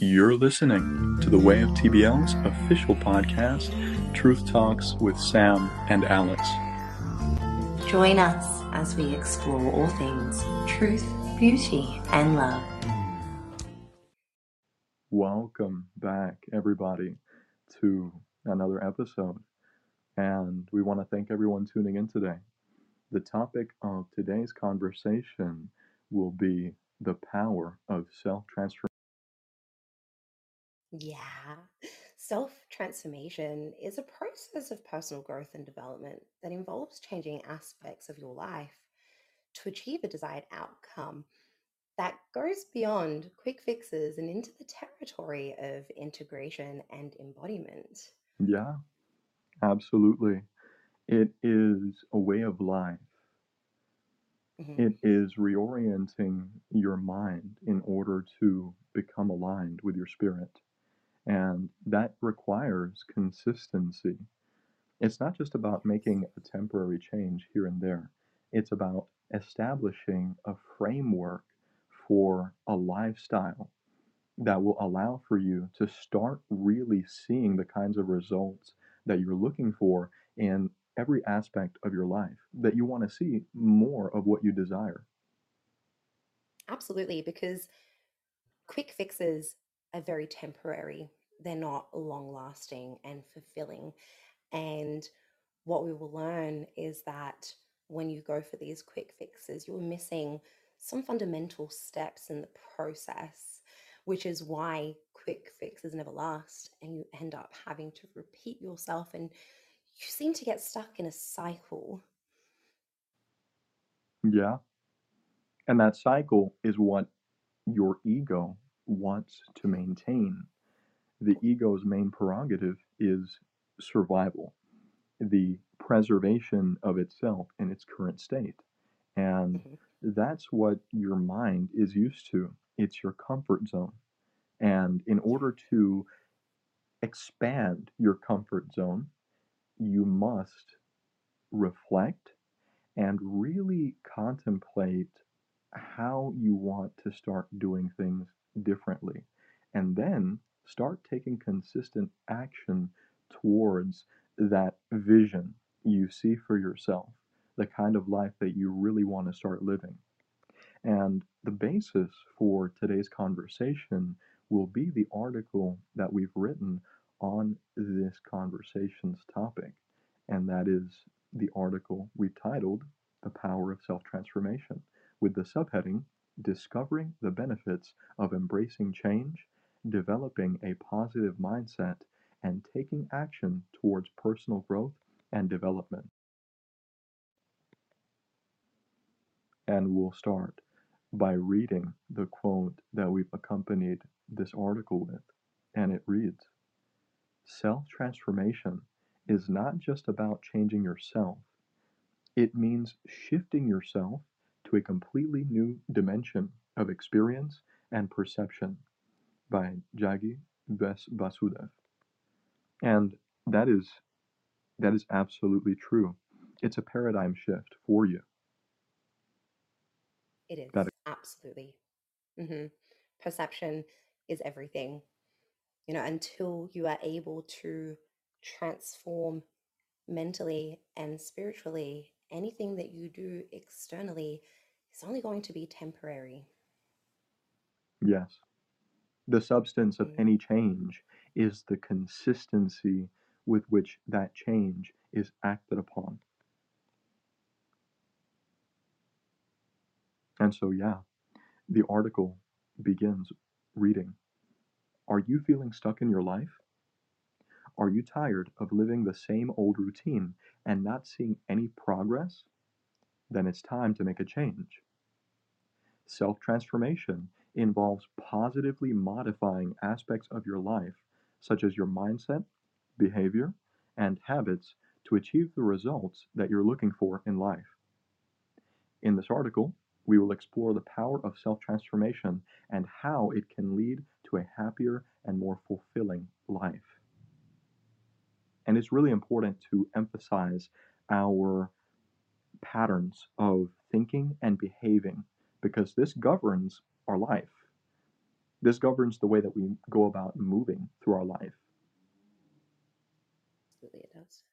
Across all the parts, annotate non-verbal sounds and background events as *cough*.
You're listening to the Way of TBL's official podcast, Truth Talks with Sam and Alex. Join us as we explore all things truth, beauty, and love. Welcome back, everybody, to another episode. And we want to thank everyone tuning in today. The topic of today's conversation will be the power of self transformation. Yeah. Self transformation is a process of personal growth and development that involves changing aspects of your life to achieve a desired outcome that goes beyond quick fixes and into the territory of integration and embodiment. Yeah, absolutely. It is a way of life. Mhm. It is reorienting your mind in order to become aligned with your spirit. And that requires consistency. It's not just about making a temporary change here and there, it's about establishing a framework for a lifestyle that will allow for you to start really seeing the kinds of results that you're looking for in every aspect of your life, that you want to see more of what you desire. Absolutely, because quick fixes are very temporary. They're not long lasting and fulfilling. And what we will learn is that when you go for these quick fixes, you're missing some fundamental steps in the process, which is why quick fixes never last. And you end up having to repeat yourself and you seem to get stuck in a cycle. Yeah. And that cycle is what your ego wants to maintain. The ego's main prerogative is survival, the preservation of itself in its current state. And Mhm. that's what your mind is used to. It's your comfort zone. And in order to expand your comfort zone, you must reflect and really contemplate how you want to start doing things differently. And then start taking consistent action towards that vision you see for yourself, the kind of life that you really want to start living. And the basis for today's conversation will be the article that we've written on this conversation's topic. And that is the article we titled The Power of Self Transformation, with the subheading Discovering the Benefits of Embracing Change, Developing a Positive Mindset, and Taking Action Towards Personal Growth and Development. And we'll start by reading the quote that we've accompanied this article with. And it reads Self transformation is not just about changing yourself, it means shifting yourself to a completely new dimension of experience and perception by Jaggi Ves Vasudev. And that is that is absolutely true. It's a paradigm shift for you. It is That absolutely. hmm Perception is everything. You know, until you are able to transform mentally and spiritually, anything that you do externally is only going to be temporary. yes. The substance of Mm, any change is the consistency with which that change is acted upon. And so, yeah, the article begins reading Are you feeling stuck in your life? Are you tired of living the same old routine and not seeing any progress? Then it's time to make a change. Self transformation involves positively modifying aspects of your life, such as your mindset, behavior, and habits, to achieve the results that you're looking for in life. In this article, we will explore the power of self transformation and how it can lead to a happier and more fulfilling life. And it's really important to emphasize our patterns of thinking and behaving because this governs our life. This governs the way that we go about moving through our life. Absolutely, it does.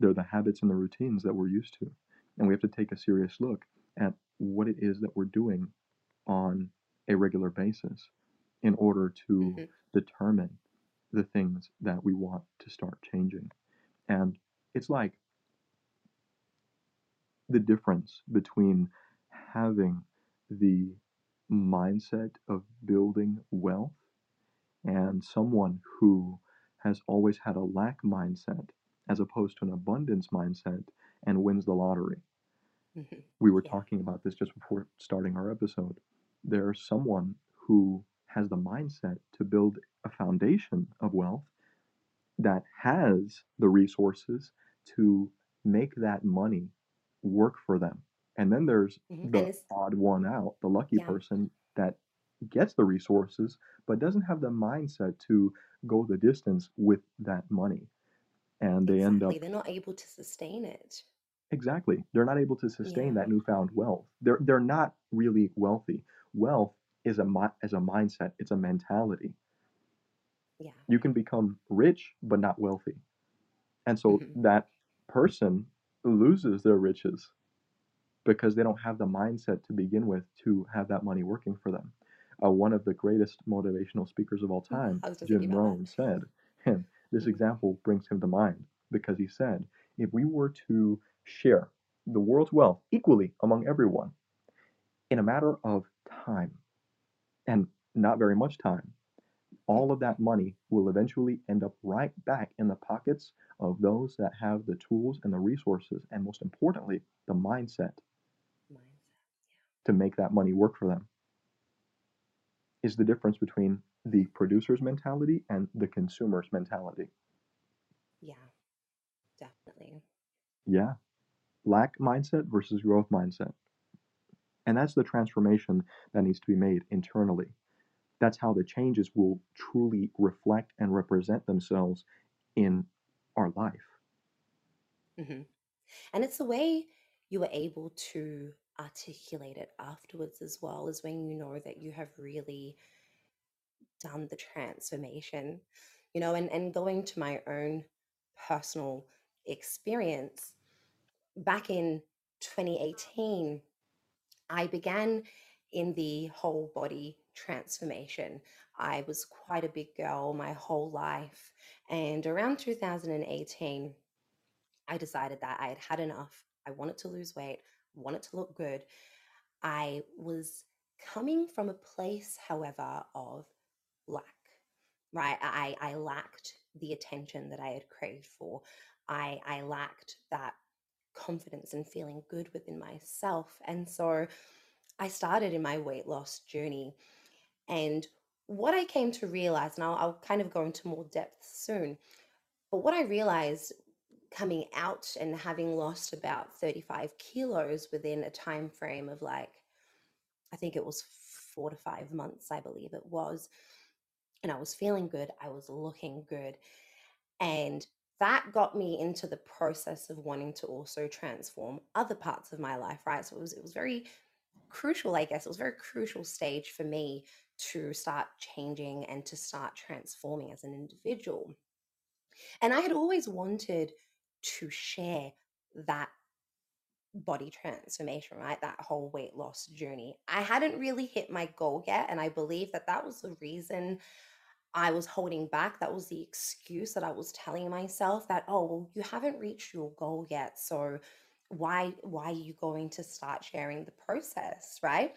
They're the habits and the routines that we're used to. And we have to take a serious look at what it is that we're doing on a regular basis in order to hmm determine the things that we want to start changing. And it's like the difference between having the mindset of building wealth and someone who has always had a lack mindset as opposed to an abundance mindset and wins the lottery. hmm We were Yeah. talking about this just before starting our episode. There's someone who has the mindset to build a foundation of wealth that has the resources to make that money work for them. And then there's hmm the odd one out, the lucky yeah. person that gets the resources but doesn't have the mindset to go the distance with that money. And they end up They're not able to sustain it. exactly, they're not able to sustain Yeah. that newfound wealth. They're they're not really wealthy. Wealth is a as a mindset, it's a mentality. Yeah. You can become rich but not wealthy. And so hmm that person loses their riches because they don't have the mindset to begin with to have that money working for them. Uh, one of the greatest motivational speakers of all mm, time, was just Jim Rohn, said, and this mm. example brings him to mind because he said, if we were to share the world's wealth equally among everyone in a matter of time, and not very much time, mm. all of that money will eventually end up right back in the pockets of those that have the tools and the resources, and most importantly, the Mindset. To make that money work for them. Is the difference between the producer's mentality and the consumer's mentality. Yeah. Definitely. Yeah. Lack mindset versus growth mindset. And that's the transformation that needs to be made internally. That's how the changes will truly reflect and represent themselves in our life. hmm And it's the way you were able to articulate it afterwards as well, is when you know that you have really done the transformation, you know, and, and going to my own personal experience back in 2018, I began in the whole body transformation. I was quite a big girl my whole life. And around 2018, I decided that I had had enough. I wanted to lose weight, wanted to look good. I was coming from a place, however, of lack, right? I, I lacked the attention that I had craved for. I, I lacked that confidence and feeling good within myself. And so I started in my weight loss journey. And what I came to realize, and I'll, I'll kind of go into more depth soon, but what I realized coming out and having lost about 35 kilos within a time frame of like, I think it was four to five months, I believe it was. And I was feeling good. I was looking good. And that got me into the process of wanting to also transform other parts of my life, right? So it was it was very crucial, I guess. It was a very crucial stage for me to start changing and to start transforming as an individual. And I had always wanted to share that body transformation, right? That whole weight loss journey. I hadn't really hit my goal yet. And I believe that that was the reason I was holding back. That was the excuse that I was telling myself that, oh, well, you haven't reached your goal yet. So why why are you going to start sharing the process, right?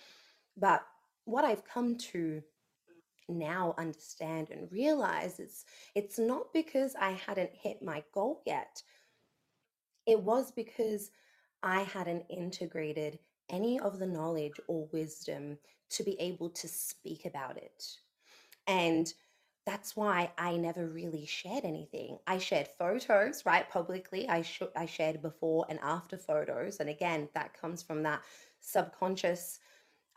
But what I've come to now understand and realize is it's not because I hadn't hit my goal yet. It was because I hadn't integrated any of the knowledge or wisdom to be able to speak about it. And that's why I never really shared anything. I shared photos, right, publicly. I sh- I shared before and after photos, and again, that comes from that subconscious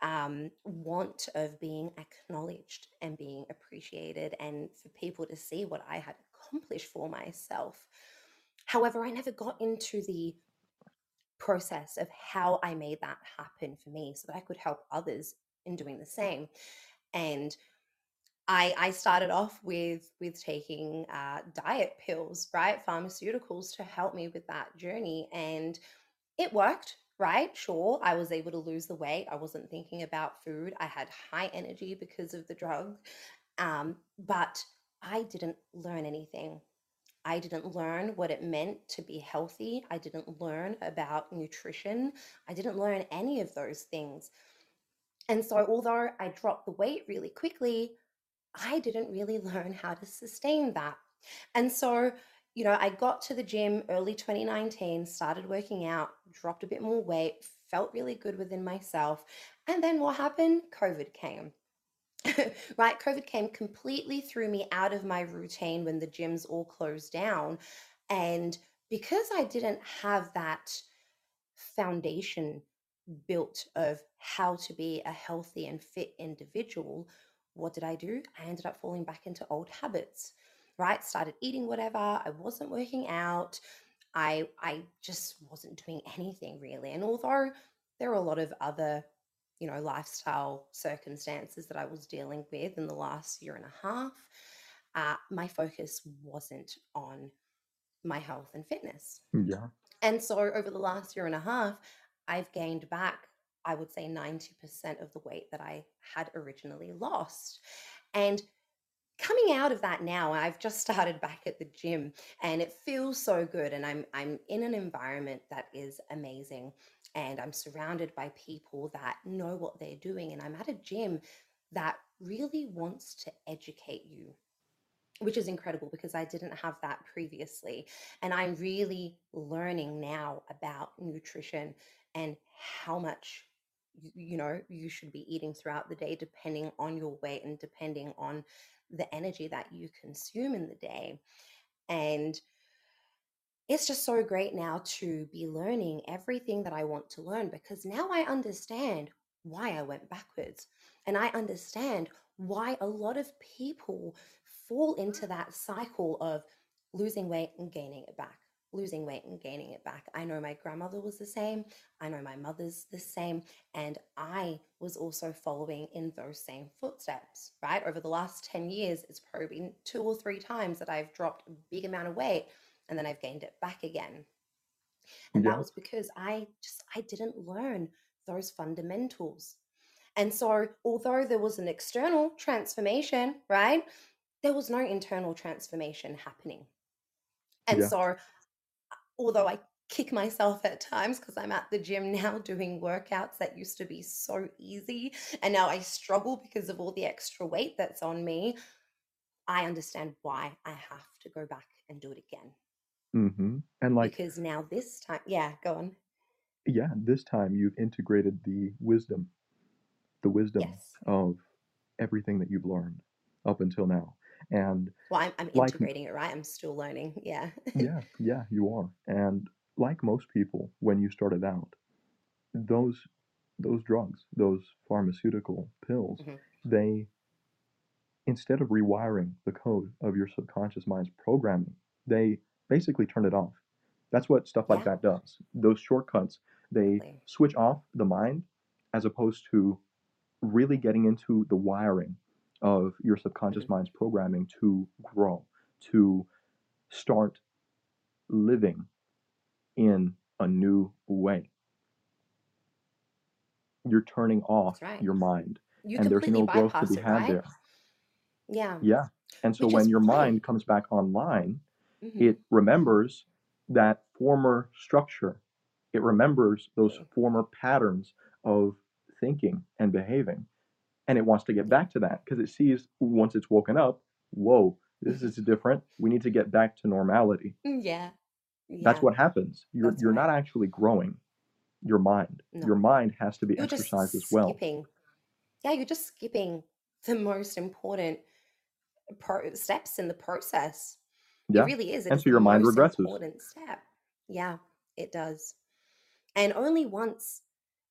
um, want of being acknowledged and being appreciated, and for people to see what I had accomplished for myself. However, I never got into the process of how I made that happen for me so that I could help others in doing the same. and I, I started off with with taking uh, diet pills, right, pharmaceuticals to help me with that journey, and it worked, right? Sure, I was able to lose the weight. I wasn't thinking about food. I had high energy because of the drug, um, but I didn't learn anything. I didn't learn what it meant to be healthy. I didn't learn about nutrition. I didn't learn any of those things. And so, although I dropped the weight really quickly, I didn't really *laughs* learn how to sustain that. And so, you know, I got to the gym early 2019, started working out, dropped a bit more weight, felt really good within myself. And then what happened? COVID came. *laughs* right? COVID came completely threw me out of my routine when the gyms all closed down. And because I didn't have that foundation built of how to be a healthy and fit individual, what did I do? I ended up falling back into old habits, right? Started eating whatever. I wasn't working out. I I just wasn't doing anything really. And although there are a lot of other, you know, lifestyle circumstances that I was dealing with in the last year and a half, uh, my focus wasn't on my health and fitness. Yeah. And so over the last year and a half, I've gained back, I would say 90% of the weight that I had originally lost. And coming out of that now, I've just started back at the gym and it feels so good. And I'm I'm in an environment that is amazing. And I'm surrounded by people that know what they're doing. And I'm at a gym that really wants to educate you which is incredible because I didn't have that previously. And I'm really learning now about nutrition and how much you, know you should be eating throughout the day depending on your weight and depending on the energy that you consume in the day and it's just so great now to be learning everything that I want to learn because now I understand why I went backwards and I understand why a lot of people fall into that cycle of losing weight and gaining it back losing weight and gaining it back. I know my grandmother was the same. I know my mother's the same. And I was also following in those same footsteps, right? Over the last 10 years, it's probably been two or three times that I've dropped a big amount of weight and then I've gained it back again. And that was because I just I didn't learn those fundamentals. And so although there was an external transformation, right? There was no internal transformation happening. And Yeah. so although I kick myself at times because I'm at the gym now *laughs* doing workouts that used to be so easy. And now I struggle because of all the extra weight that's on me. I understand why I have to go back and do it again. Hmm And like, Because now this time, yeah, go on. yeah, this time you've integrated the wisdom, the wisdom Yes. of everything that you've learned up until now. And Well, I'm, I'm like, integrating it, right? I'm still learning. Yeah. yeah, yeah, you are. And like most people, when you started out, those those drugs, those pharmaceutical pills, hmm they instead of rewiring the code of your subconscious mind's programming, they basically turn it off. That's what stuff like Yeah, that does. Those shortcuts, they switch off the mind as opposed to really getting into the wiring of your subconscious hmm mind's programming to grow, to start living in a new way. You're turning off right. your mind, You and there's no growth to be had right? there. Yeah. Yeah. And so Which when your great. mind comes back online, hmm it remembers that former structure. It remembers those former patterns of thinking and behaving. And it wants to get back to that because it sees once it's woken up, whoa, this is different. We need to get back to normality. Yeah. That's what happens. You're That's you're right. not actually growing your mind. Your mind has to be You're exercised as well. skipping. Yeah, you're just skipping the most important pro- steps in the process. It really is. It And so your mind regresses. important step. Yeah, it does. And only once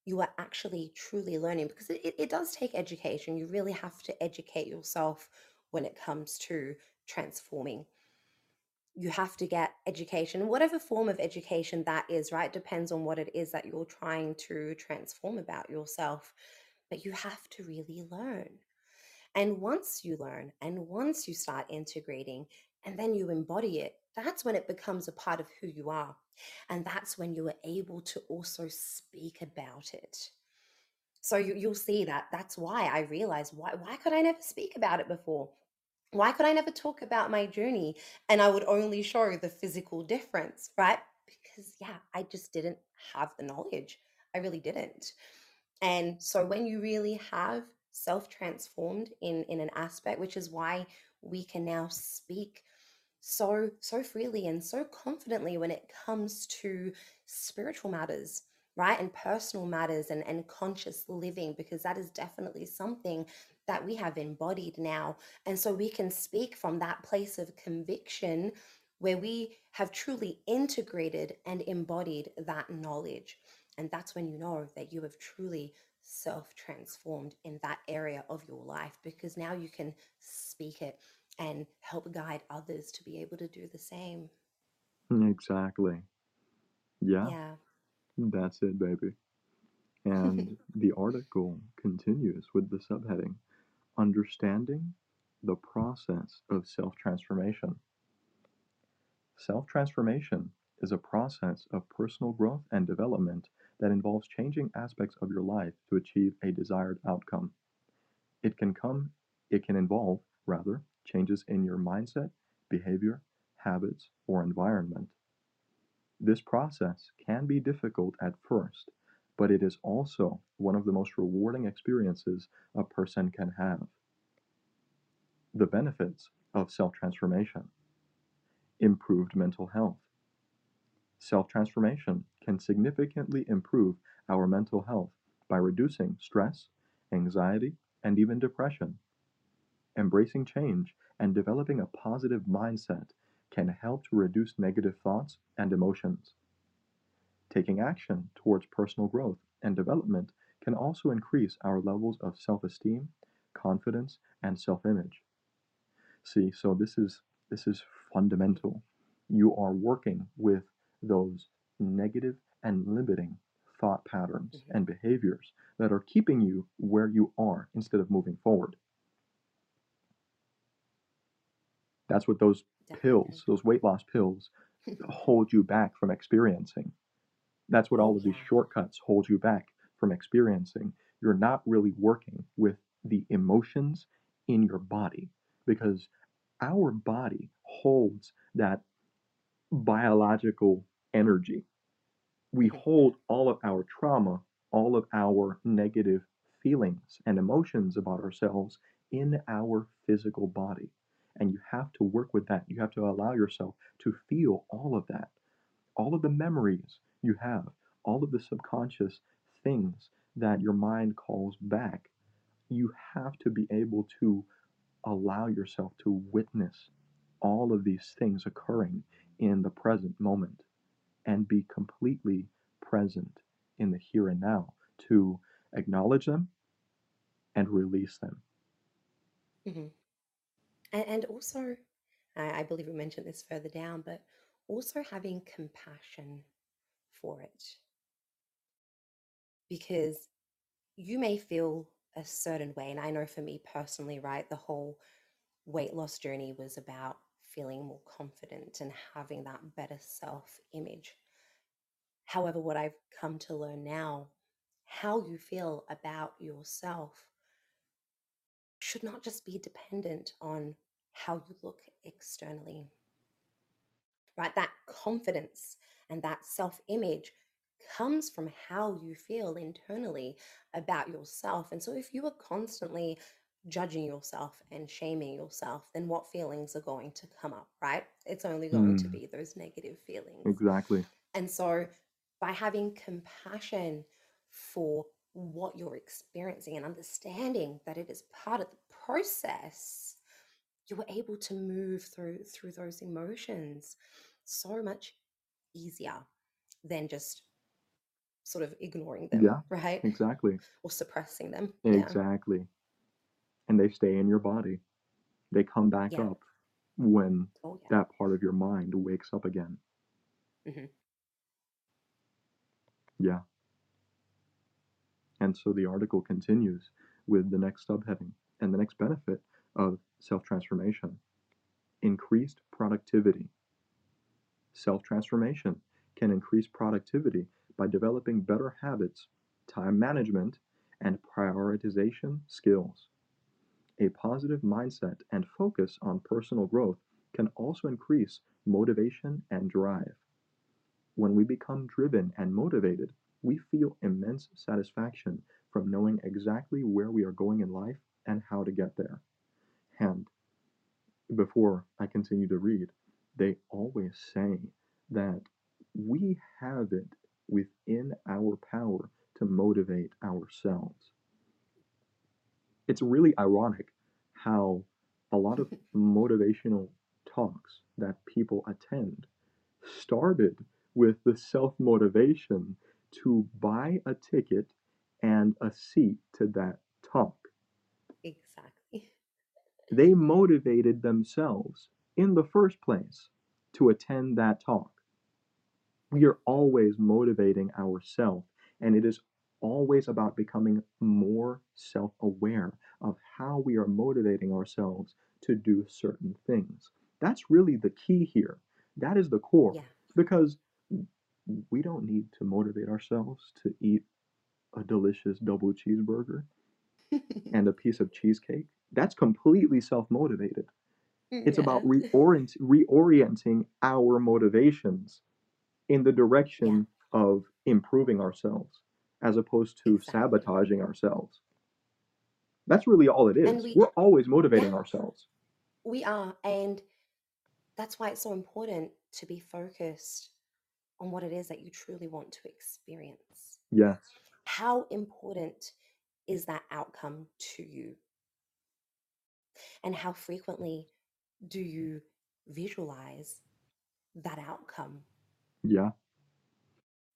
you are actually truly learning, because it, it, it does take education. You really have to educate yourself when it comes to transforming. You have to get education, whatever form of education that is, right? Depends on what it is that you're trying to transform about yourself. But you have to really learn. And once you learn and once you start integrating and then you embody it, that's when it becomes a part of who you are. And that's when you are able to also speak about it. So you, you'll see that that's why I realized why why could I never speak about it before? Why could I never talk about my journey? And I would only show the physical difference, right? Because yeah, I just didn't have the knowledge. I really didn't. And so when you really have self transformed in in an aspect, which is why we can now speak so so freely and so confidently when it comes to spiritual matters right and personal matters and and conscious living because that is definitely something that we have embodied now. And so we can speak from that place of conviction where we have truly integrated and embodied that knowledge. And that's when you know that you have truly self transformed in that area of your life because now you can speak it and help guide others to be able to do the same. Mm, exactly. Yeah, Yeah. that's it, baby. And *laughs* the article continues with the subheading Understanding the Process of Self Transformation. Self transformation is a process of personal growth and development that involves changing aspects of your life to achieve a desired outcome. It can come, it can involve, rather, changes in your mindset, behavior, habits, or environment. This process can be difficult at first, but it is also one of the most rewarding experiences a person can have. The benefits of self transformation improved mental health. Self transformation can significantly improve our mental health by reducing stress, anxiety, and even depression. Embracing change and developing a positive mindset can help to reduce negative thoughts and emotions. Taking action towards personal growth and development can also increase our levels of self esteem, confidence, and self image. See, so this is this is fundamental. You are working with those negative and limiting thought patterns Mhm. and behaviors that are keeping you where you are instead of moving forward. That's what those Definitely. pills, those weight loss pills, *laughs* hold you back from experiencing. That's what all of these shortcuts hold you back from experiencing. You're not really working with the emotions in your body because our body holds that biological energy. We hold all of our trauma, all of our negative feelings and emotions about ourselves in our physical body. And you have to work with that. You have to allow yourself to feel all of that, all of the memories you have, all of the subconscious things that your mind calls back. You have to be able to allow yourself to witness all of these things occurring in the present moment and be completely present in the here and now to acknowledge them and release them. Mhm. And, and also, I, I believe we mentioned this further down, but also having compassion for it because you may feel a certain way. And I know for me personally, right, the whole weight loss journey was about feeling more confident and having that better self image. However, what I've come to learn now, how you feel about yourself should not just be dependent on how you look externally, right? That confidence and that self image comes from how you feel internally about yourself. And so, if you are constantly judging yourself and shaming yourself, then what feelings are going to come up, right? It's only going to Mm, be those negative feelings. exactly. And so, by having compassion for what you're experiencing and understanding that it is part of the process, you were able to move through through those emotions so much easier than just sort of ignoring them, Yeah, right? exactly. Or suppressing them. Yeah. Exactly. And they stay in your body. They come back Yeah. up when Oh yeah. that part of your mind wakes up again. hmm Yeah. And so the article continues with the next subheading And the next benefit of self transformation increased productivity. Self transformation can increase productivity by developing better habits, time management, and prioritization skills. A positive mindset and focus on personal growth can also increase motivation and drive. When we become driven and motivated, we feel immense satisfaction from knowing exactly where we are going in life and how to get there. And before I continue to read, they always say that we have it within our power to motivate ourselves. It's really ironic how a lot of *laughs* motivational talks that people attend started with the self motivation to buy a ticket and a seat to that talk. Exactly. They motivated themselves in the first place to attend that talk. We are always motivating ourselves, and it is always about becoming more self aware of how we are motivating ourselves to do certain things. That's really the key here. That is the core. Yeah. Because we don't need to motivate ourselves to eat a delicious double cheeseburger *laughs* and a piece of cheesecake. That's completely self motivated. It's about *laughs* reorient, reorienting our motivations in the Yeah. direction of improving ourselves as opposed to Exactly. sabotaging ourselves. That's really all it is. We, We're always motivating yeah, ourselves. we are. And that's why it's so important to be focused on what it is that you truly want to experience. Yeah. How important is that outcome to you? And how frequently do mm. you visualize that outcome? Yeah.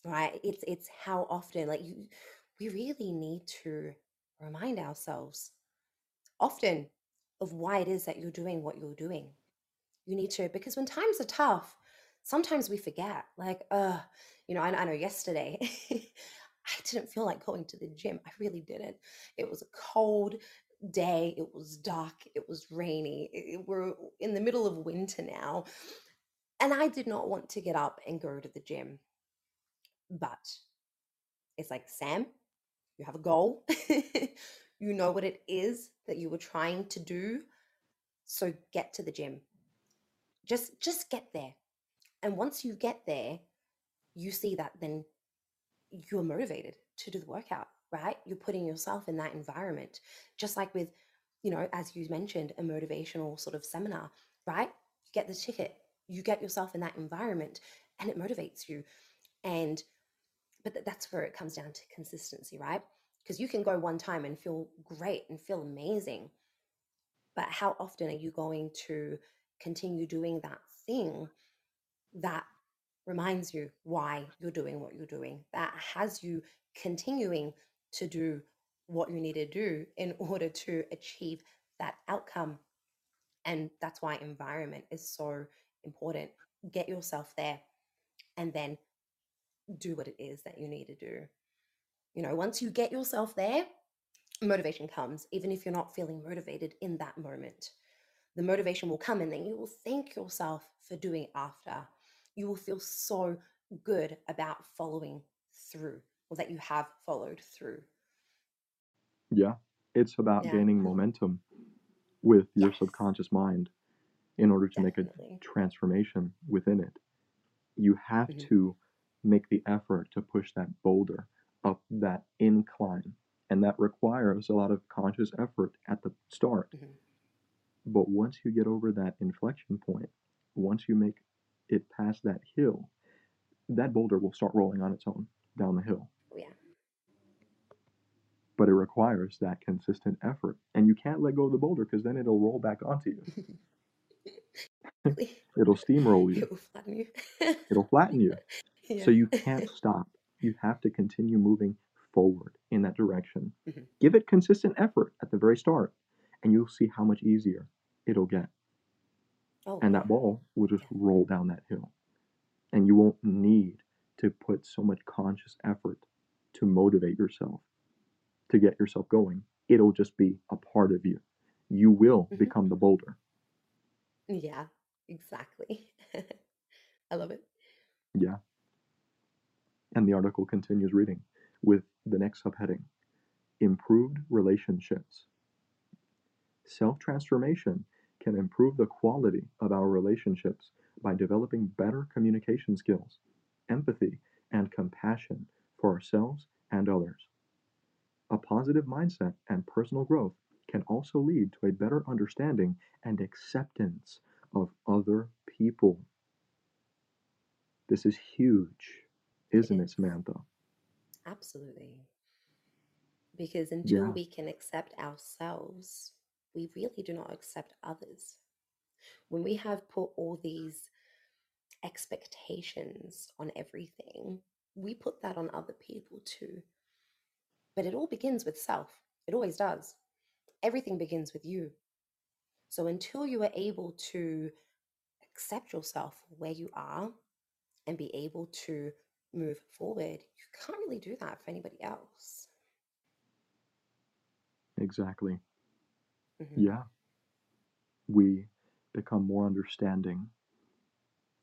Right? It's it's how often like you we really need to remind ourselves often of why it is that you're doing what you're doing. You need to because when times are tough, sometimes we forget. Like, uh, you know, I, I know yesterday *laughs* I didn't feel like going to the gym. I really didn't. It was a cold day. It was dark. It was rainy. It- it- we're in the middle of winter now. And I did not want to get up and go to the gym. But it's like, Sam, you have a goal. *laughs* you know what it is that you were trying to do. So get to the gym. Just just get there. And once you get there, you see that then you're motivated to do the workout, right? You're putting yourself in that environment. Just like with, you know, as you mentioned, a motivational sort of seminar, right? You get the ticket, you get yourself in that environment and it motivates you. And, but that's where it comes down to consistency, right? Because you can go one time and feel great and feel amazing. But how often are you going to continue doing that thing that reminds you why you're doing what you're doing, that has you continuing to do what you need to do in *laughs* order to achieve that outcome. And that's why environment is so important. Get yourself there and then do what it is that you need to do. You know, once you get yourself there, motivation comes, even if you're not feeling motivated in that moment. The motivation will come and then you will thank yourself for doing after. You will feel so good about following through or that you have followed through. Yeah. It's about Yeah, gaining *laughs* momentum with your yes, subconscious mind in order to make a transformation within it. You have hmm to make the effort to push that boulder up that incline. And that requires a lot of conscious effort at the start. hmm But once you get over that inflection point, once you make it past that hill, that boulder will start rolling on its own down the hill. Oh, yeah. But it requires that consistent effort. And you can't let go of the boulder because then it'll roll back onto you. *laughs* It'll steamroll you, It will flatten you. it'll flatten you. *laughs* So you can't stop. You have to continue moving forward in that direction. hmm Give it consistent effort at the very start, and you'll see how much easier it'll get. Oh, And that ball will just roll down that hill. And you won't need to put so much conscious effort to motivate yourself, to get yourself going. It'll just be a part of you. you will Mhm. become the boulder. Yeah, exactly. *laughs* I love it. Yeah. And the article continues reading with the next subheading Improved Relationships. Self transformation can improve the quality of our relationships by developing better communication skills, empathy, and compassion for ourselves and others. A positive mindset and personal growth can also lead to a better understanding and acceptance of other people. This is huge, isn't it, Samantha? Absolutely. Because until Yeah, we can accept ourselves, we really do not accept others. When we have put all these expectations on everything, we put that on other people too. But it all begins with self. It always does. Everything begins with you. So until you are able to accept yourself where you are and be able to move forward, you can't really do that for anybody else. exactly. Mhm. Yeah, we become more understanding,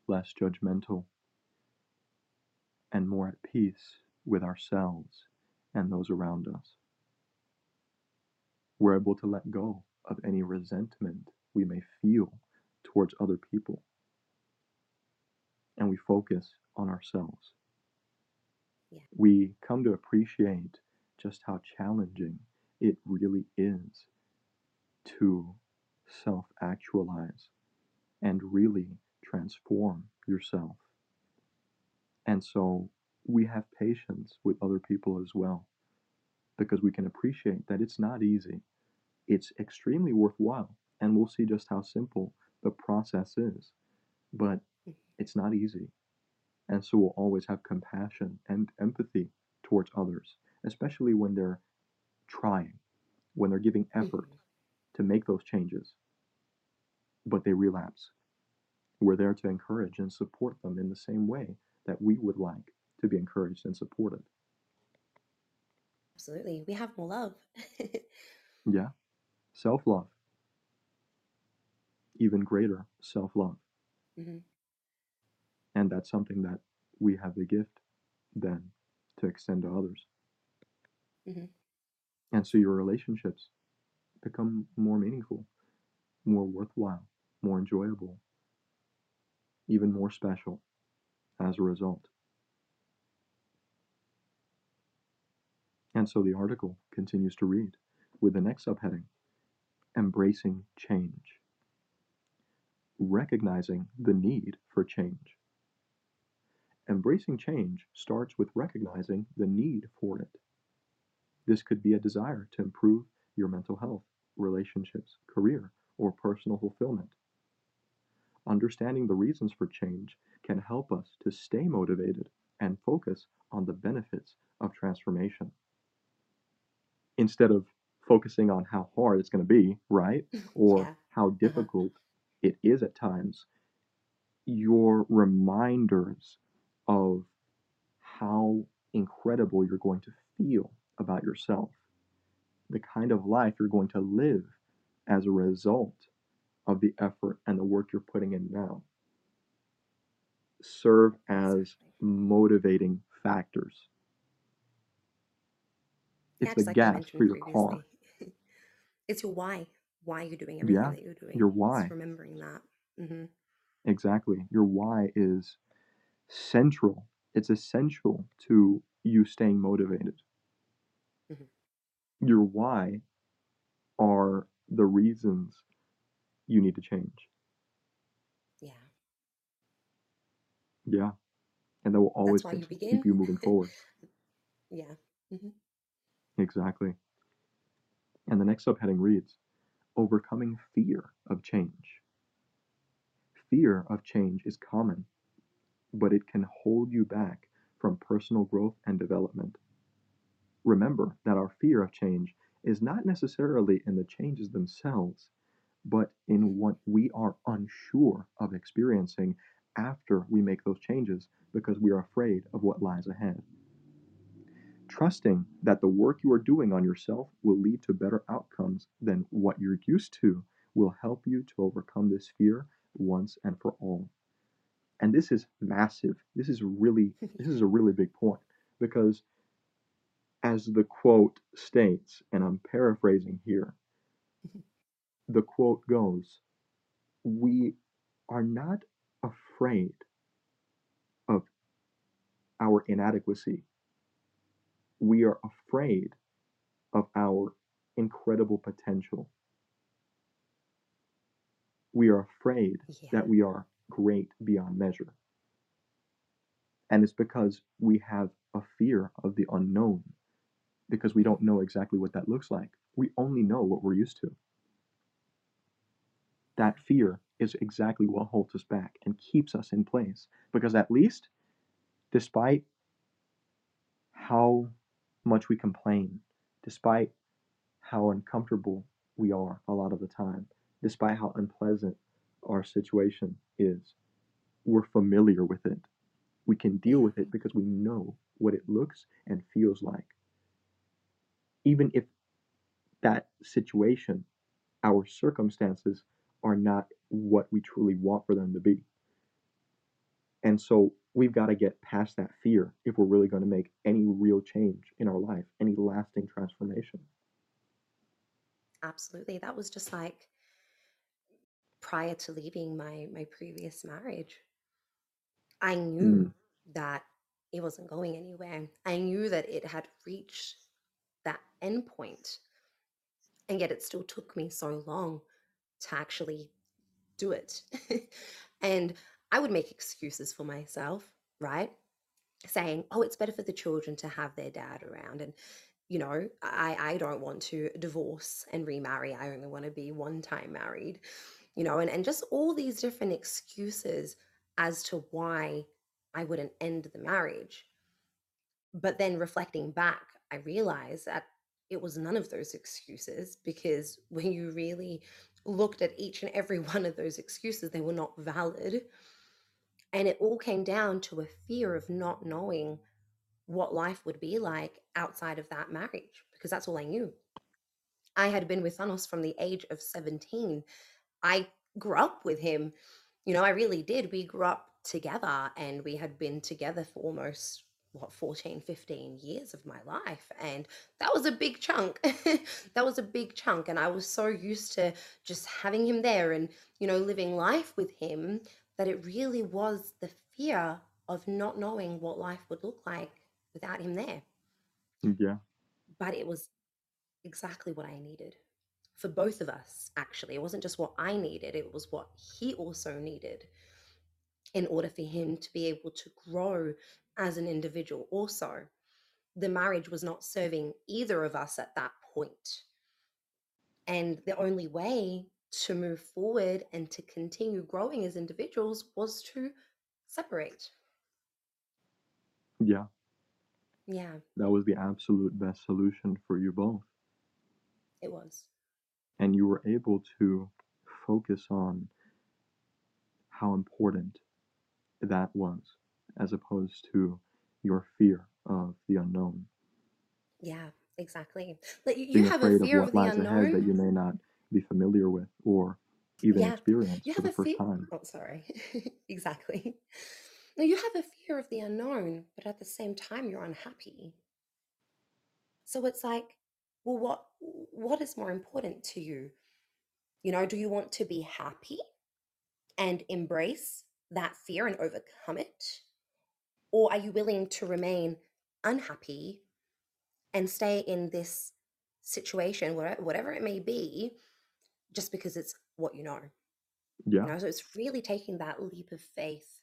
less judgmental, and more at peace with ourselves and those around us. We're able to let go of any resentment we may feel towards other people, and we focus on ourselves. Yeah. We come to appreciate just how challenging it really is to self actualize and really transform yourself. And so we have patience with other people as well because we can appreciate that it's not easy. It's extremely worthwhile. And we'll see just how simple the process is. But Mhm. it's not easy. And so we'll always have compassion and empathy towards others, especially when they're trying, when they're giving effort Mhm. To make those changes, but they relapse. We're there to encourage and support them in the same way that we would like to be encouraged and supported. Absolutely. We have more love. *laughs* Yeah. Self love, even greater self love. Mhm. And that's something that we have the gift then to extend to others. Mhm. And so your relationships become more meaningful, more worthwhile, more enjoyable, even more special as a result. And so the article continues to read with the next subheading Embracing Change. Recognizing the need for change. Embracing change starts with recognizing the need for it. This could be a desire to improve your mental health, relationships, career, or personal fulfillment. Understanding the reasons for change can help us to stay motivated and focus on the benefits of transformation. Instead of focusing on how hard it's going to be, right? *laughs* Or Yeah. how Uh-huh. difficult it is at times, your reminders of how incredible you're going to feel about yourself, the kind of life you're going to live as a result of the effort and the work you're putting in now, serve as motivating factors. It's the like gas for your car. *laughs* it's your why. Why you're doing everything Yeah, that you're doing. your It's why. remembering that. hmm Exactly. Your why is central. It's essential to you staying motivated. Your why are the reasons you need to change. Yeah. Yeah. And that will always That's why you keep, keep you moving *laughs* forward. yeah. hmm Exactly. And the next subheading reads Overcoming fear of change. Fear of change is common, but it can hold you back from personal growth and development. Remember that our fear of change is not necessarily in the changes themselves, but in what we are unsure of experiencing after we make those changes because we are afraid of what lies ahead. trusting that the work you are doing on yourself will lead to better outcomes than what you're used to will help you to overcome this fear once and for all. And this is massive. This is really this is a really big point because as the quote states, and I'm paraphrasing here, the quote goes, we are not afraid of our inadequacy. We are afraid of our incredible potential. We are afraid Yeah. that we are great beyond measure. And it's because we have a fear of the unknown, because we don't know exactly what that looks like. We only know what we're used to. That fear is exactly what holds us back and keeps us in place. Because at least, despite how much we complain, despite how uncomfortable we are a lot of the time, despite how unpleasant our situation is, we're familiar with it. We can deal with it because we know what it looks and feels like. Even if that situation, our circumstances, are not what we truly want for them to be. And so we've got to get past that fear if we're really going to make any real change in our life, any lasting transformation. Absolutely. That was just like prior to leaving my my previous marriage. I knew Mm, that it wasn't going anywhere. I knew that it had reached that end point, and yet it still took me so long to actually do it. *laughs* and I would make excuses for myself, right? Saying, oh, it's better for the children to have their dad around. And, you know, I, I don't want to divorce and remarry. I only want to be one time married, you know, and, and just all these different excuses as to why I wouldn't end the marriage. But then reflecting back, I realized that it was none of those excuses because *laughs* when you really looked at each and every *laughs* one of those excuses, they were not valid. And it all came down to a fear of not knowing what life would be like outside of that marriage because that's all I knew. I had been with Thanos from the age of 17. I grew up with him. You know, I really did. We grew up together and we had been together for almost what 14 15 years of my life and that was a big chunk. *laughs* That was a big chunk and i was so used to just having him there and you know living life with him that it really was the fear of not knowing what life would look like without him there. Yeah, but it was exactly what I needed for both of us, actually. It wasn't just what I needed, it was what he also needed in order for him to be able to grow as an individual, also. The marriage was not serving either of us at that point. And the only way to move forward and to continue growing as individuals was to separate. yeah. Yeah, That was the absolute best solution for you both. it was. And you were able to focus on how important that was as opposed to your fear of the unknown. Yeah, exactly. Like you, you Being have a afraid of fear what of the lies ahead that you may not be familiar with or even Yeah, experience you for have the a first fear. time. Oh, sorry. *laughs* Exactly. Now you have a fear of the unknown, but at the same time, you're unhappy. So it's like, well, what what is more important to you? You know, do you want to be happy and embrace that fear and overcome it? Or are you willing to remain unhappy and stay in this situation, whatever it may be, just because it's what you know? You Yeah, know, so it's really taking that leap of faith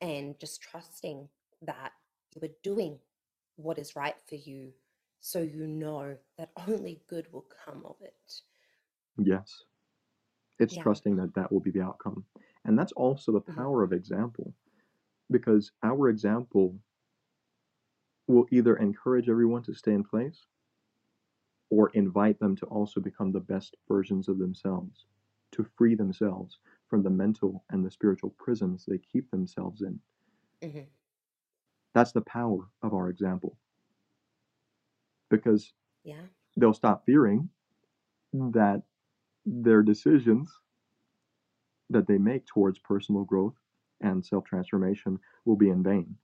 and just trusting that you are doing what is right for you so you know that only good will come of it. yes. It's Yeah. trusting that that will be the outcome. And that's also the hmm power of example because our example will either encourage everyone to stay in place or invite them to also become the best versions of themselves, to free themselves from the mental and the spiritual prisons they keep themselves in. Mm-hmm. That's the power of our example. because Yeah. they'll stop fearing that their decisions that they make towards personal growth and self transformation will be in vain.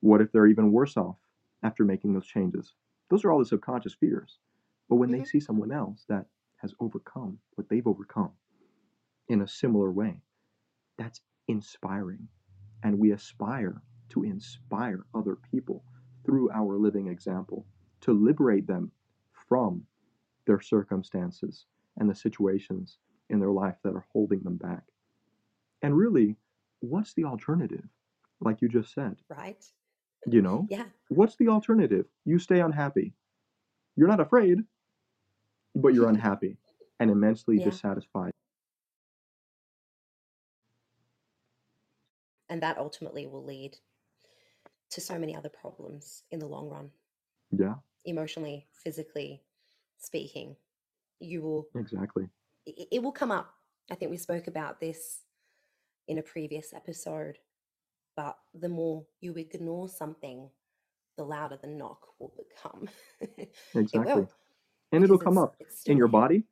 What if they're even worse off after making those changes? Those are all the subconscious fears. But when they Mhm. see someone else that has overcome what they've overcome in a similar way, that's inspiring. And we aspire to inspire other people through our living example to liberate them from their circumstances and the situations in their life that are holding them back. And really, what's the alternative? Like you just said, Right. you know, *laughs* Yeah. what's the alternative? You stay unhappy. You're not afraid, but you're *laughs* unhappy and immensely Yeah. dissatisfied. And that ultimately will lead to so many other problems in the long run, Yeah, emotionally, physically speaking. You will, exactly. It, it will come up. I think we spoke about this in a previous episode, but the more you ignore something, the louder the knock will become. *laughs* it Exactly. will, And it'll come up in your body.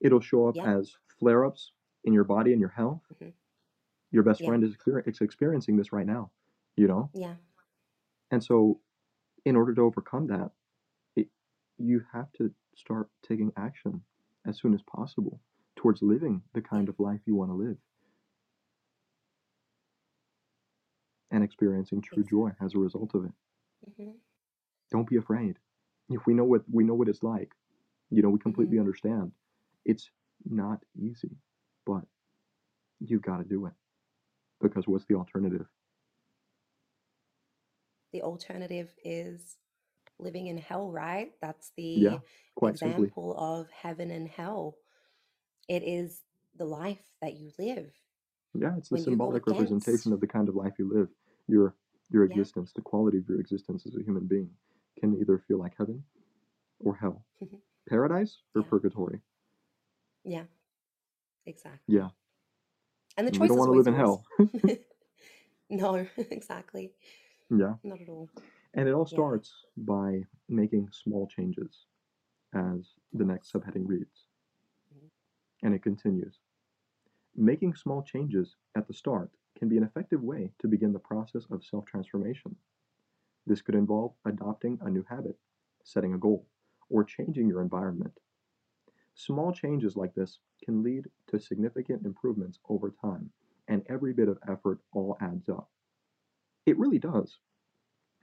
It'll show up Yeah. as flare ups in your body and your health. Mhm. Your best Yeah. friend is, is experiencing this right now, you know? Yeah. And so, in order to overcome that, it, you have to start taking action as soon as possible towards living the kind of life you want to live and experiencing true joy as a result of it. hmm Don't be afraid. If we know what we know what it's like, you know, we completely understand. It's not easy, but you've got to do it because what's the alternative? The alternative is living in hell, right? That's the Yeah, quite simply. example of heaven and hell. It is the life that you live. Yeah, it's the you symbolic representation of the kind of life you live. Your your Yeah. existence, the quality of your existence as a human being, can either feel like heaven or hell, *laughs* paradise or Yeah. purgatory. Yeah, exactly. Yeah, And the we choice don't want to live in hell. *laughs* *laughs* no, exactly. yeah, Not at all. and it all Yeah. starts by making small changes, as the next subheading reads. And it continues. Making small changes at the start can be an effective way to begin the process of self transformation. This could involve adopting a new habit, setting a goal, or changing your environment. Small changes like this can lead to significant improvements over time, and every bit of effort all adds up. It really does.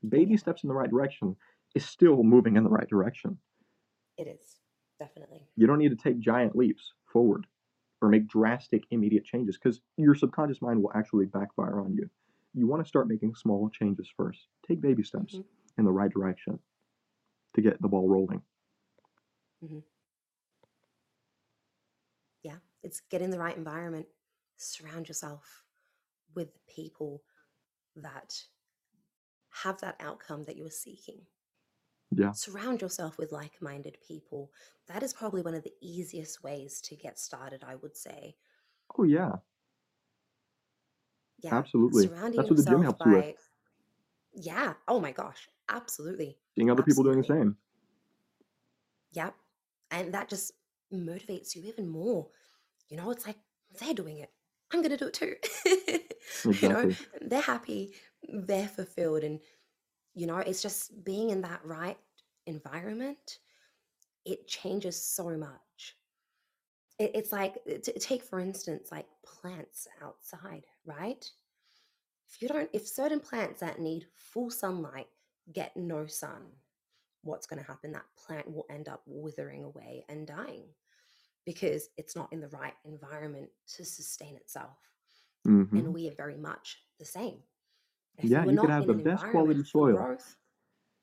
Baby steps in the right direction is still moving in the right direction. It is. Definitely. You don't need to take giant leaps forward or make drastic immediate changes because your subconscious mind will actually backfire on you. You want to start making small changes first. Take baby steps Mhm. in the right direction to get the ball rolling. Yeah. It's get in the right environment. Surround yourself with people that have that outcome that you are seeking. Yeah. Surround yourself with like minded people. That is probably one of the easiest ways to get started, I would say. Oh, yeah, Yeah. absolutely. Surrounding That's what the gym yourself helps you with. by, yeah. Oh my gosh. Absolutely. Seeing other people doing the Absolutely. same. Yep. And that just motivates you even more. You know, it's like they're doing it. I'm going to do it too. *laughs* you know, Exactly. they're happy, they're fulfilled. And, you know, it's just being in that right environment, it changes so much. It, it's like, uh, t- take for instance, like plants outside, right? If you don't, if certain plants that need full sunlight get no sun, what's going to happen? That plant will end up withering away and dying because it's not in the right environment to sustain itself. hmm And we are very much the same. If Yeah, you could have the best quality soil. growth,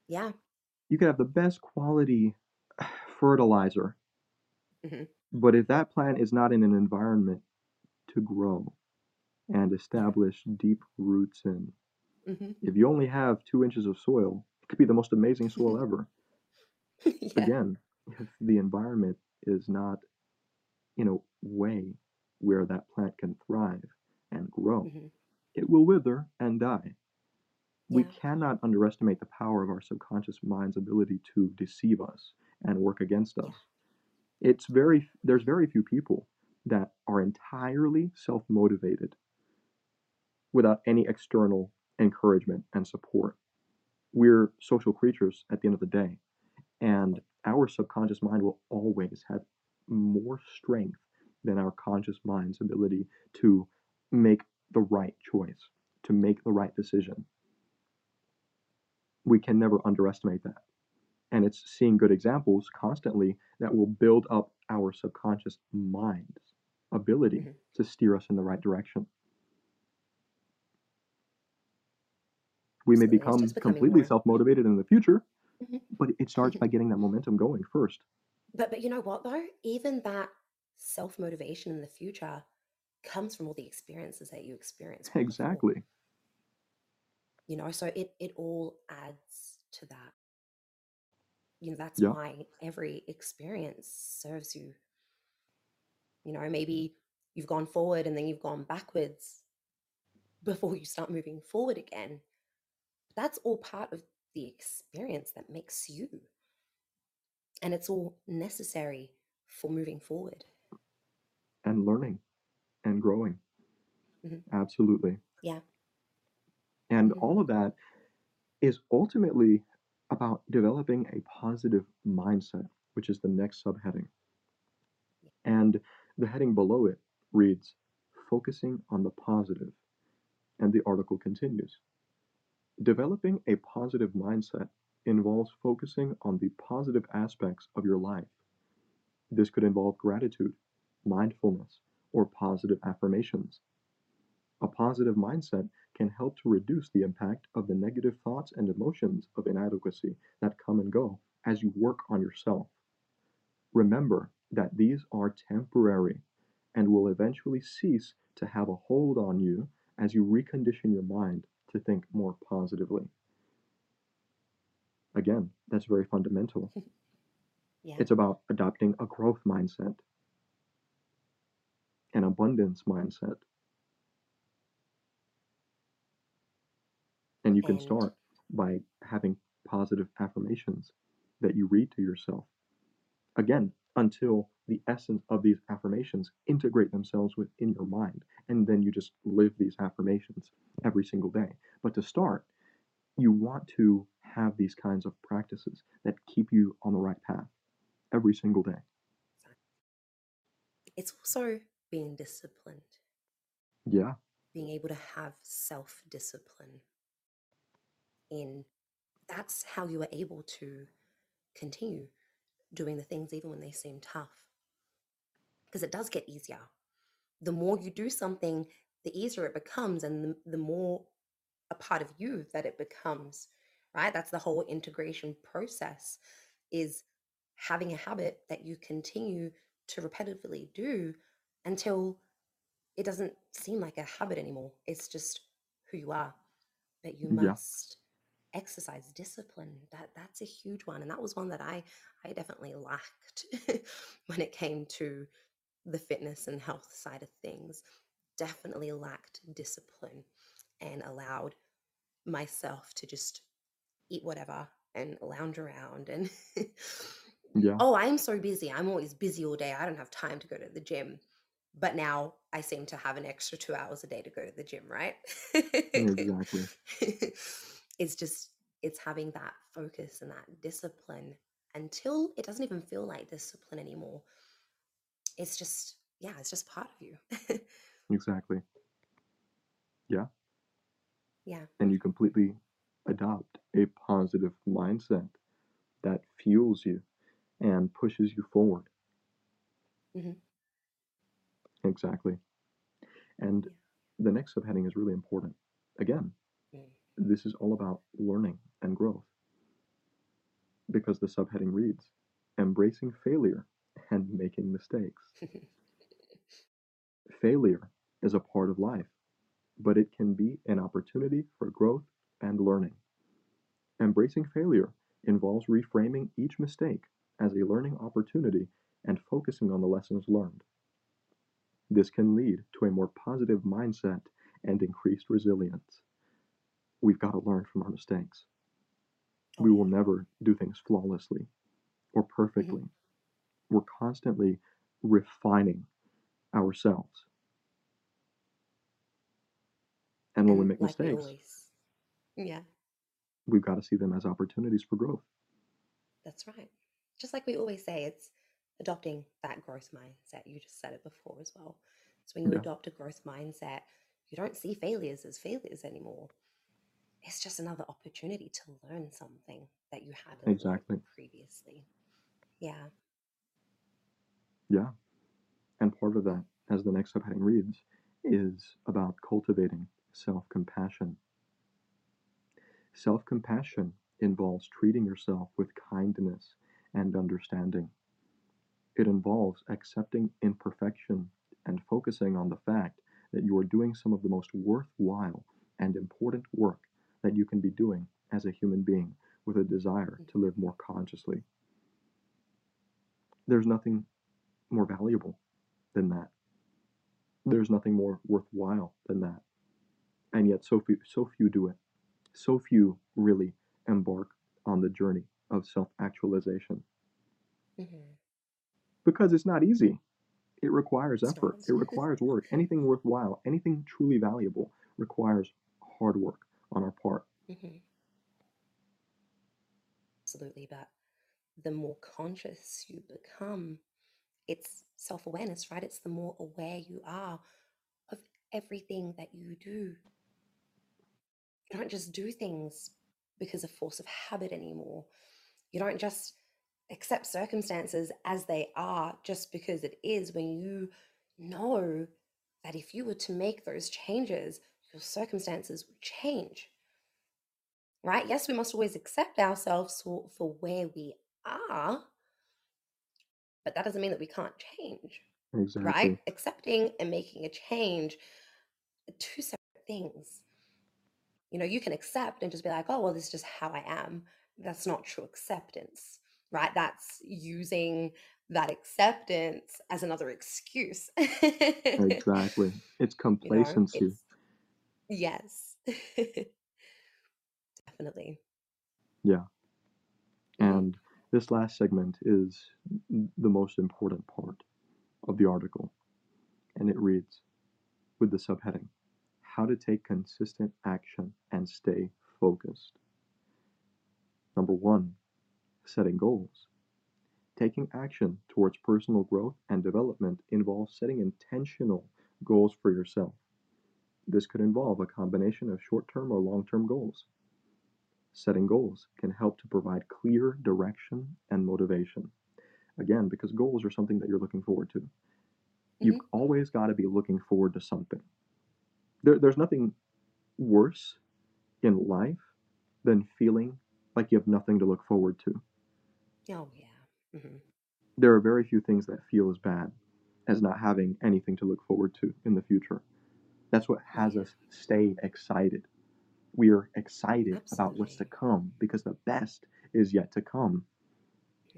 yeah, You could have the best quality *sighs* fertilizer. Mhm. But if that plant is not in an environment to grow and establish deep roots in, hmm if you only have two inches of soil, it could be the most amazing soil *laughs* ever. yeah, Again, if the environment is not in a way where that plant can thrive and grow, hmm it will wither and die. We cannot underestimate the power of our subconscious mind's ability to deceive us and work against us. It's very there's very few people that are entirely self-motivated without any external encouragement and support. We're social creatures at the end of the day, and our subconscious mind will always have more strength than our conscious mind's ability to make the right choice, to make the right decision. We can never underestimate that. And it's seeing good examples constantly that will build up our subconscious mind's ability Mhm. to steer us in the right direction. We may become completely more. self motivated in the future, Mhm. but it starts by getting that momentum going first. But but you know what though? Even that self motivation in the future comes from all the experiences that you experienced before. You know, so it it all adds to that. You know, that's Yeah. why every experience serves you. You know, maybe you've gone forward and then you've gone backwards before you start moving forward again. That's all part of the experience that makes you. And it's all necessary for moving forward. And learning and growing. Mhm. Absolutely. Yeah. And all of that is ultimately about developing a positive mindset, which is the next subheading. And the heading below it reads Focusing on the positive. And the article continues Developing a positive mindset involves focusing on the positive aspects of your life. This could involve gratitude, mindfulness, or positive affirmations. A positive mindset can help to reduce the impact of the negative thoughts and emotions of inadequacy that come and go as you work on yourself. Remember that these are temporary and will eventually cease to have a hold on you as you recondition your mind to think more positively. Again, that's very fundamental. *laughs* Yeah. It's about adopting a growth mindset, an abundance mindset. You can And start by having positive affirmations that you read to yourself. Again, until the essence of these affirmations integrate themselves within your mind. And then you just live these affirmations every single day. But to start, you want to have these kinds of practices that keep you on the right path every single day. it's also being disciplined, Yeah, being able to have self discipline in that's how you are able to continue doing the things even when they seem tough. Because it does get easier. The more you do something, the easier it becomes, and the, the more a part of you that it becomes, right? That's the whole integration process is having a habit that you continue to repetitively do until it doesn't seem like a habit anymore. It's just who you are. But you yeah, must exercise discipline. That that's a huge one. And that was one that I I definitely lacked *laughs* when it came to the fitness and health side of things. Definitely lacked discipline and allowed myself to just eat whatever and lounge around and *laughs* yeah, oh i'm so busy i'm always busy all day i don't have time to go to the gym but now i seem to have an extra two hours a day to go to the gym right exactly. *laughs* it's just it's having that focus and that discipline until it doesn't even feel like discipline anymore it's just yeah it's just part of you *laughs* Exactly. Yeah. yeah And you completely adopt a positive mindset that fuels you and pushes you forward. Mhm. Exactly. And Yeah. the next subheading is really important. Again. This is all about learning and growth because the subheading reads embracing failure and making mistakes. *laughs* Failure is a part of life, but it can be an opportunity for growth and learning. Embracing failure involves reframing each mistake as a learning opportunity and focusing on the lessons learned. This can lead to a more positive mindset and increased resilience. We've got to learn from our mistakes. Oh, We will never do things flawlessly or hmm perfectly. We're constantly refining ourselves. And when we make like mistakes, always, yeah, we've got to see them as opportunities for growth. that's right. Just like we always say, it's adopting that growth mindset. You just said it before as well. So when you Yeah, adopt a growth mindset, you don't see failures as failures anymore. It's just another opportunity to learn something that you hadn't exactly. previously. Yeah. Yeah. And part of that, as the next subheading reads, is about cultivating self compassion. Self compassion involves treating yourself with kindness and understanding. It involves accepting imperfection and focusing on the fact that you are doing some of the most worthwhile and important work that you can be doing as a human being with a desire to live more consciously. There's nothing more valuable than that. There's nothing more worthwhile than that. And yet so few so few do it. So few really embark on the journey of self-actualization Mhm. because it's not easy. It requires effort. It requires work. Anything worthwhile, anything truly valuable requires hard work on our part. hmm Absolutely. But the more conscious you become, it's self awareness, right? It's the more aware you are of everything that you do. You don't just do things because of force of habit anymore. You don't just accept circumstances as they are just because it is when you know that if you were to make those changes, your circumstances would change, right? Yes, we must always accept ourselves for, for where we are, but that doesn't mean that we can't change, Exactly. right? Accepting and making a change are two separate things. You know, you can accept and just be like, oh, well, this is just how I am. That's not true acceptance, right? That's using that acceptance as another excuse. *laughs* Exactly. It's you know, complacency. it's yes, *laughs* definitely. Yeah. hmm And this last segment is the most important part of the article. And it reads with the subheading How to Take Consistent Action and Stay Focused. Number one, setting goals. Taking action towards personal growth and development involves setting intentional goals for yourself. This could involve a combination of short term or long term goals. Setting goals can help to provide clear direction and motivation. Again, because goals are something that you're looking forward to. You've hmm always got to be looking forward to something. There, there's nothing worse in life than feeling like you have nothing to look forward to. Oh, yeah. hmm There are very few things that feel as bad as not having anything to look forward to in the future. That's what has us stay excited. We are excited about what's to come because the best is yet to come.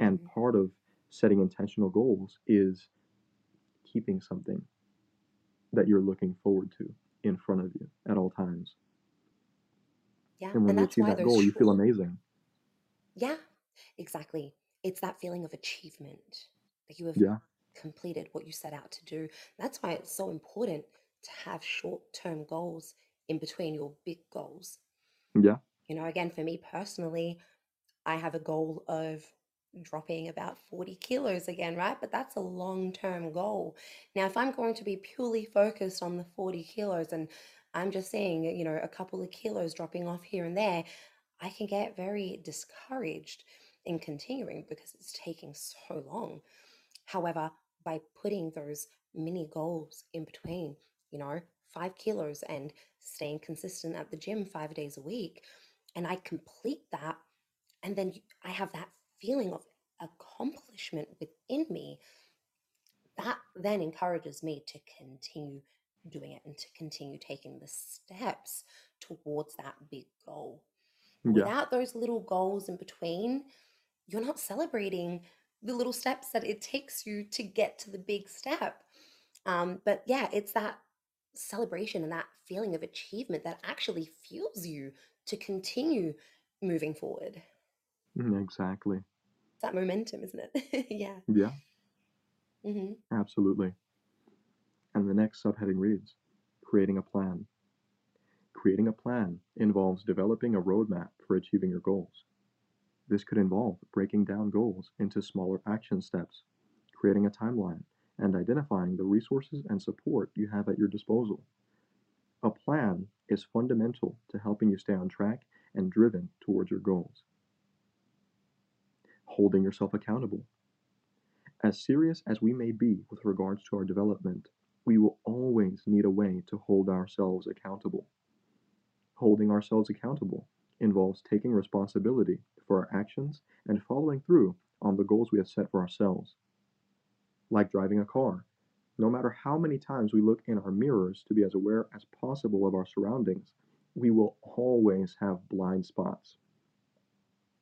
And hmm part of setting intentional goals is keeping something that you're looking forward to in front of you at all times. Yeah. And when And you that's achieve why that goal, you feel amazing. yeah, exactly. It's that feeling of achievement that you have Yeah, completed what you set out to do. That's why it's so important to have short term goals in between your big goals. yeah, You know, again, for me personally, I have a goal of dropping about 40 kilos again, right? But that's a long term goal. Now, if I'm going to be purely focused on the 40 kilos and I'm just seeing, you know, a couple of kilos dropping off here and there, I can get very discouraged in continuing because it's taking so long. However, by putting those mini goals in between, you know, five kilos and staying consistent at the gym five days a week, and I complete that, and then I have that feeling of accomplishment within me, that then encourages me to continue doing it and to continue taking the steps towards that big goal. Yeah, without those little goals in between, you're not celebrating the little steps that it takes you to get to the big step. Um, but yeah, it's that celebration and that feeling of achievement that actually fuels you to continue moving forward. Mm, Exactly. It's that momentum, isn't it? *laughs* yeah. Yeah, hmm absolutely. And the next subheading reads Creating a plan. Creating a plan involves developing a roadmap for achieving your goals. This could involve breaking down goals into smaller action steps, creating a timeline, and identifying the resources and support you have at your disposal. A plan is fundamental to helping you stay on track and driven towards your goals. Holding yourself accountable. As serious as we may be with regards to our development, we will always need a way to hold ourselves accountable. Holding ourselves accountable involves taking responsibility for our actions and following through on the goals we have set for ourselves. Like driving a car, no matter how many times we look in our mirrors to be as aware as possible of our surroundings, we will always have blind spots.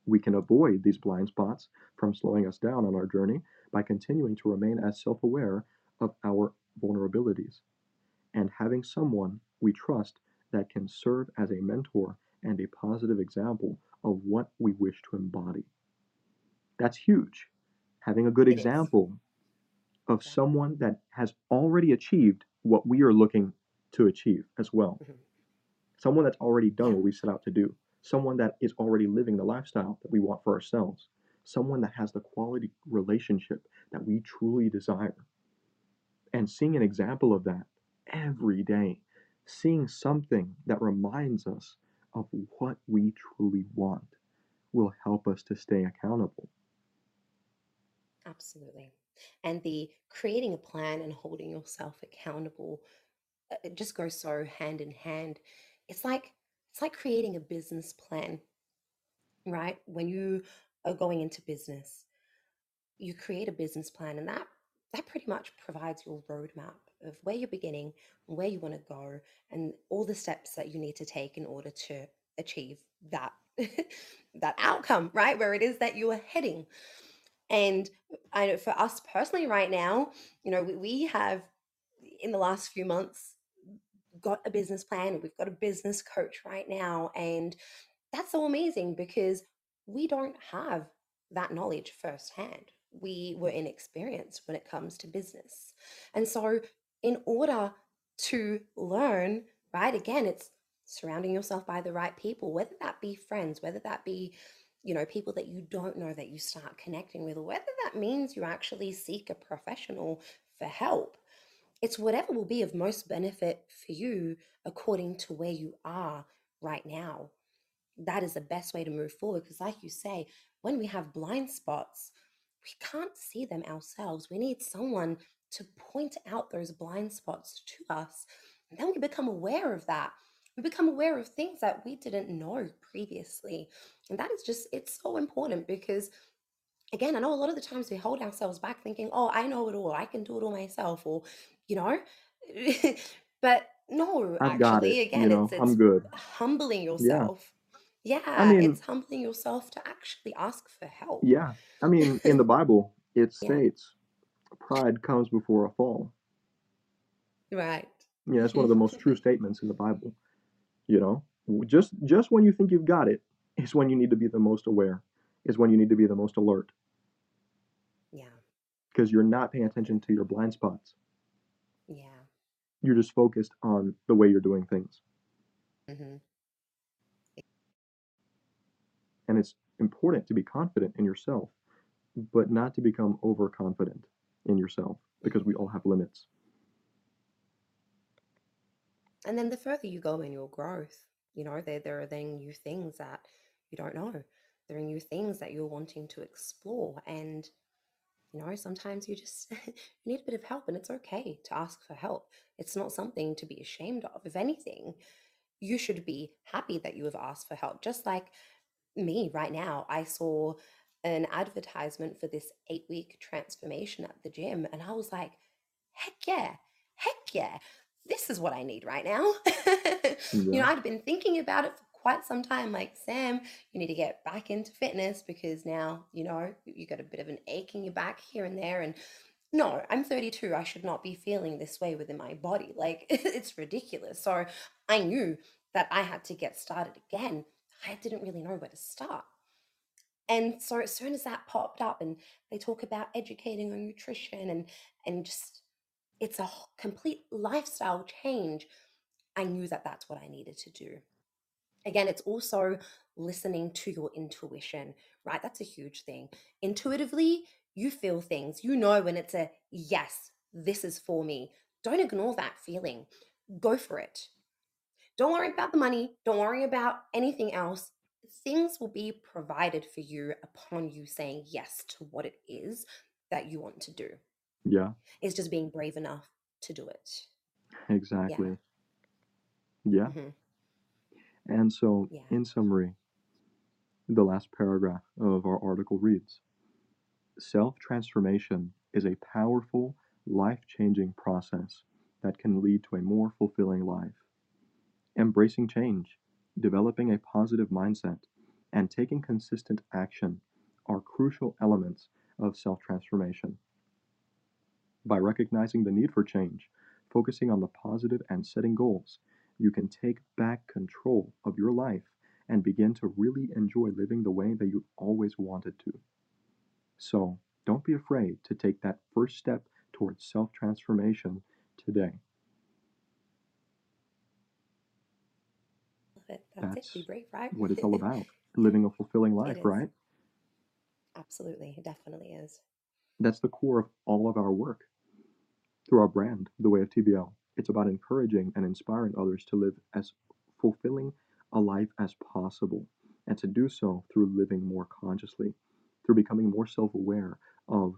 We can avoid these blind spots from slowing us down on our journey by continuing to remain as self aware of our vulnerabilities and having someone we trust that can serve as a mentor and a positive example of what we wish to embody. That's huge. Having a good It example of someone that has already achieved what we are looking to achieve as well. Mhm. Someone that's already done what we set out to do. Someone that is already living the lifestyle that we want for ourselves. Someone that has the quality relationship that we truly desire. And seeing an example of that every day, seeing something that reminds us of what we truly want will help us to stay accountable. Absolutely. And the creating a plan and holding yourself accountable, uh, it just goes so hand in hand. It's like it's like creating a business plan, right? When you are going into business, you create a business plan and that that pretty much provides your roadmap of where you're beginning, where you want to go, and all the steps that you need to take in order to achieve that *laughs* that outcome, right? Where it is that you are heading. And I know for us personally, right now, you know, we, we have in the last few months got a business plan. We've got a business coach right now. And that's so amazing because we don't have that knowledge firsthand. We were inexperienced when it comes to business. And so, in order to learn, right, again, it's surrounding yourself by the right people, whether that be friends, whether that be you know, people that you don't know that you start connecting with, or whether that means you actually seek a professional for help. It's whatever will be of most benefit for you according to where you are right now. That is the best way to move forward. Because, like you say, when we have blind spots, we can't see them ourselves. We need someone to point out those blind spots to us. And then we become aware of that. We become aware of things that we didn't know previously. And that is just, it's so important because, again, I know a lot of the times we hold ourselves back thinking, oh, I know it all. I can do it all myself. Or, you know, *laughs* but no, I've actually, it, you again, it's know, I'm it's good. humbling Yeah. yourself. I Yeah, mean, it's humbling yourself to actually ask for help. yeah. I mean, in the Bible, it *laughs* Yeah, states pride comes before a fall. right. Yeah, it's one of the most true *laughs* statements in the Bible. You know, just just when you think you've got it is when you need to be the most aware, is when you need to be the most alert, Yeah, because you're not paying attention to your blind spots. yeah. You're just focused on the way you're doing things. Mm-hmm. And it's important to be confident in yourself, but not to become overconfident in yourself because we all have limits. And then the further you go in your growth, you know, there there are then new things that you don't know. There are new things that you're wanting to explore. And, you know, sometimes you just *laughs* you need a bit of help and it's okay to ask for help. It's not something to be ashamed of. If anything, you should be happy that you have asked for help. Just like me right now, I saw an advertisement for this eight week transformation at the gym, and I was like, heck yeah, heck yeah, this is what I need right now. *laughs* you know, I'd been thinking about it for quite some time. Like, Sam, you need to get back into fitness because now, you know, you got a bit of an ache in your back here and there. And no, I'm 32. I should not be feeling this way within my body. Like, *laughs* it's ridiculous. So I knew that I had to get started again, I didn't really know where to start. And so as soon as that popped up and they talk about educating on nutrition and and just it's a complete lifestyle change, I knew that that's what I needed to do. Again, it's also listening to your intuition, right? That's a huge thing. Intuitively, you feel things. You know when it's a yes, this is for me. Don't ignore that feeling. Go for it. Don't worry about the money. Don't worry about anything else. Things will be provided for you upon you saying yes to what it is that you want to do. Yeah. It's just being brave enough to do it. Exactly. Yeah. hmm And so, Yeah. in summary, the last paragraph of our article reads Self transformation is a powerful, life changing process that can lead to a more fulfilling life. Embracing change, developing a positive mindset, and taking consistent action are crucial elements of self transformation. By recognizing the need for change, focusing on the positive, and setting goals, you can take back control of your life and begin to really enjoy living the way that you always wanted to. So, don't be afraid to take that first step towards self transformation today. Love it. That's, it. That's Be brave, right? what it's all *laughs* about living a fulfilling life, right? Absolutely. It definitely is. That's the core of all of our work. Through our brand, The Way of TBL, it's about encouraging and inspiring others to live as fulfilling a life as possible, and to do so through living more consciously, through becoming more self aware of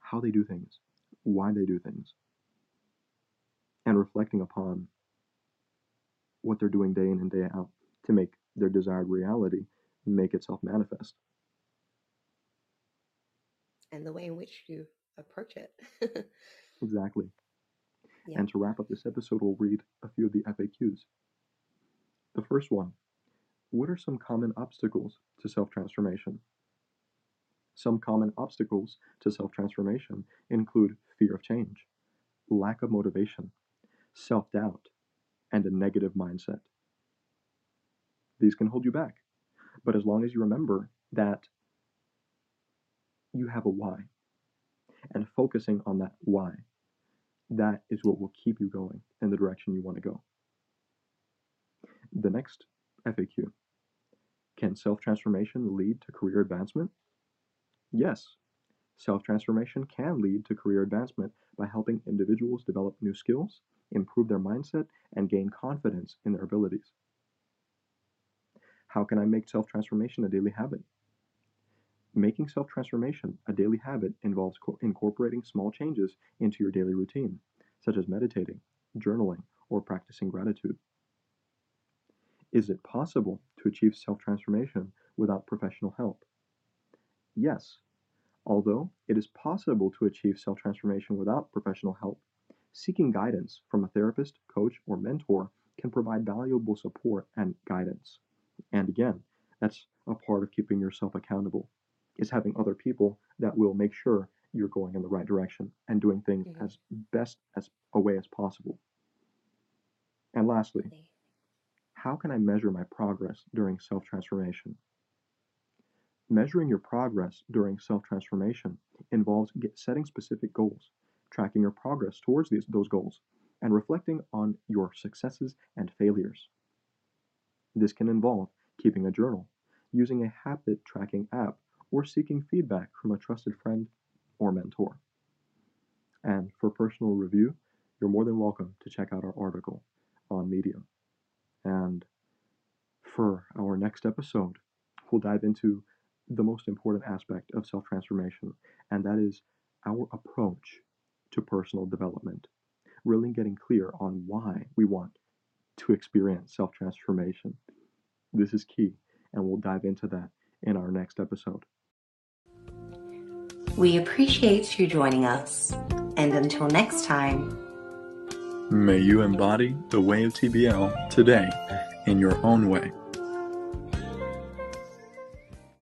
how they do things, why they do things, and reflecting upon what they're doing day in and day out to make their desired reality make itself manifest. And the way in which you approach it. *laughs* Exactly. Yeah. And to wrap up this episode, we'll read a few of the FAQs. The first one What are some common obstacles to self transformation? Some common obstacles to self transformation include fear of change, lack of motivation, self doubt, and a negative mindset. These can hold you back, but as long as you remember that you have a why and focusing on that why, that is what will keep you going in the direction you want to go. The next FAQ Can self transformation lead to career advancement? Yes, self transformation can lead to career advancement by helping individuals develop new skills, improve their mindset, and gain confidence in their abilities. How can I make self transformation a daily habit? Making self transformation a daily habit involves co- incorporating small changes into your daily routine, such as meditating, journaling, or practicing gratitude. Is it possible to achieve self transformation without professional help? Yes. Although it is possible to achieve self transformation without professional help, seeking guidance from a therapist, coach, or mentor can provide valuable support and guidance. And again, that's a part of keeping yourself accountable, is having other people that will make sure you're going in the right direction and doing things Mhm. as best as a way as possible. And lastly, how can I measure my progress during self transformation? Measuring your progress during self transformation involves get, setting specific goals, tracking your progress towards these, those goals, and reflecting on your successes and failures. This can involve keeping a journal, using a habit tracking app, or seeking feedback from a trusted friend or mentor. And for personal review, you're more than welcome to check out our article on Medium. And for our next episode, we'll dive into the most important aspect of self transformation, and that is our approach to personal development. Really getting clear on why we want to experience self transformation. This is key, and we'll dive into that in our next episode. We appreciate you joining us. And until next time, May you embody the way of TBL today in your own way.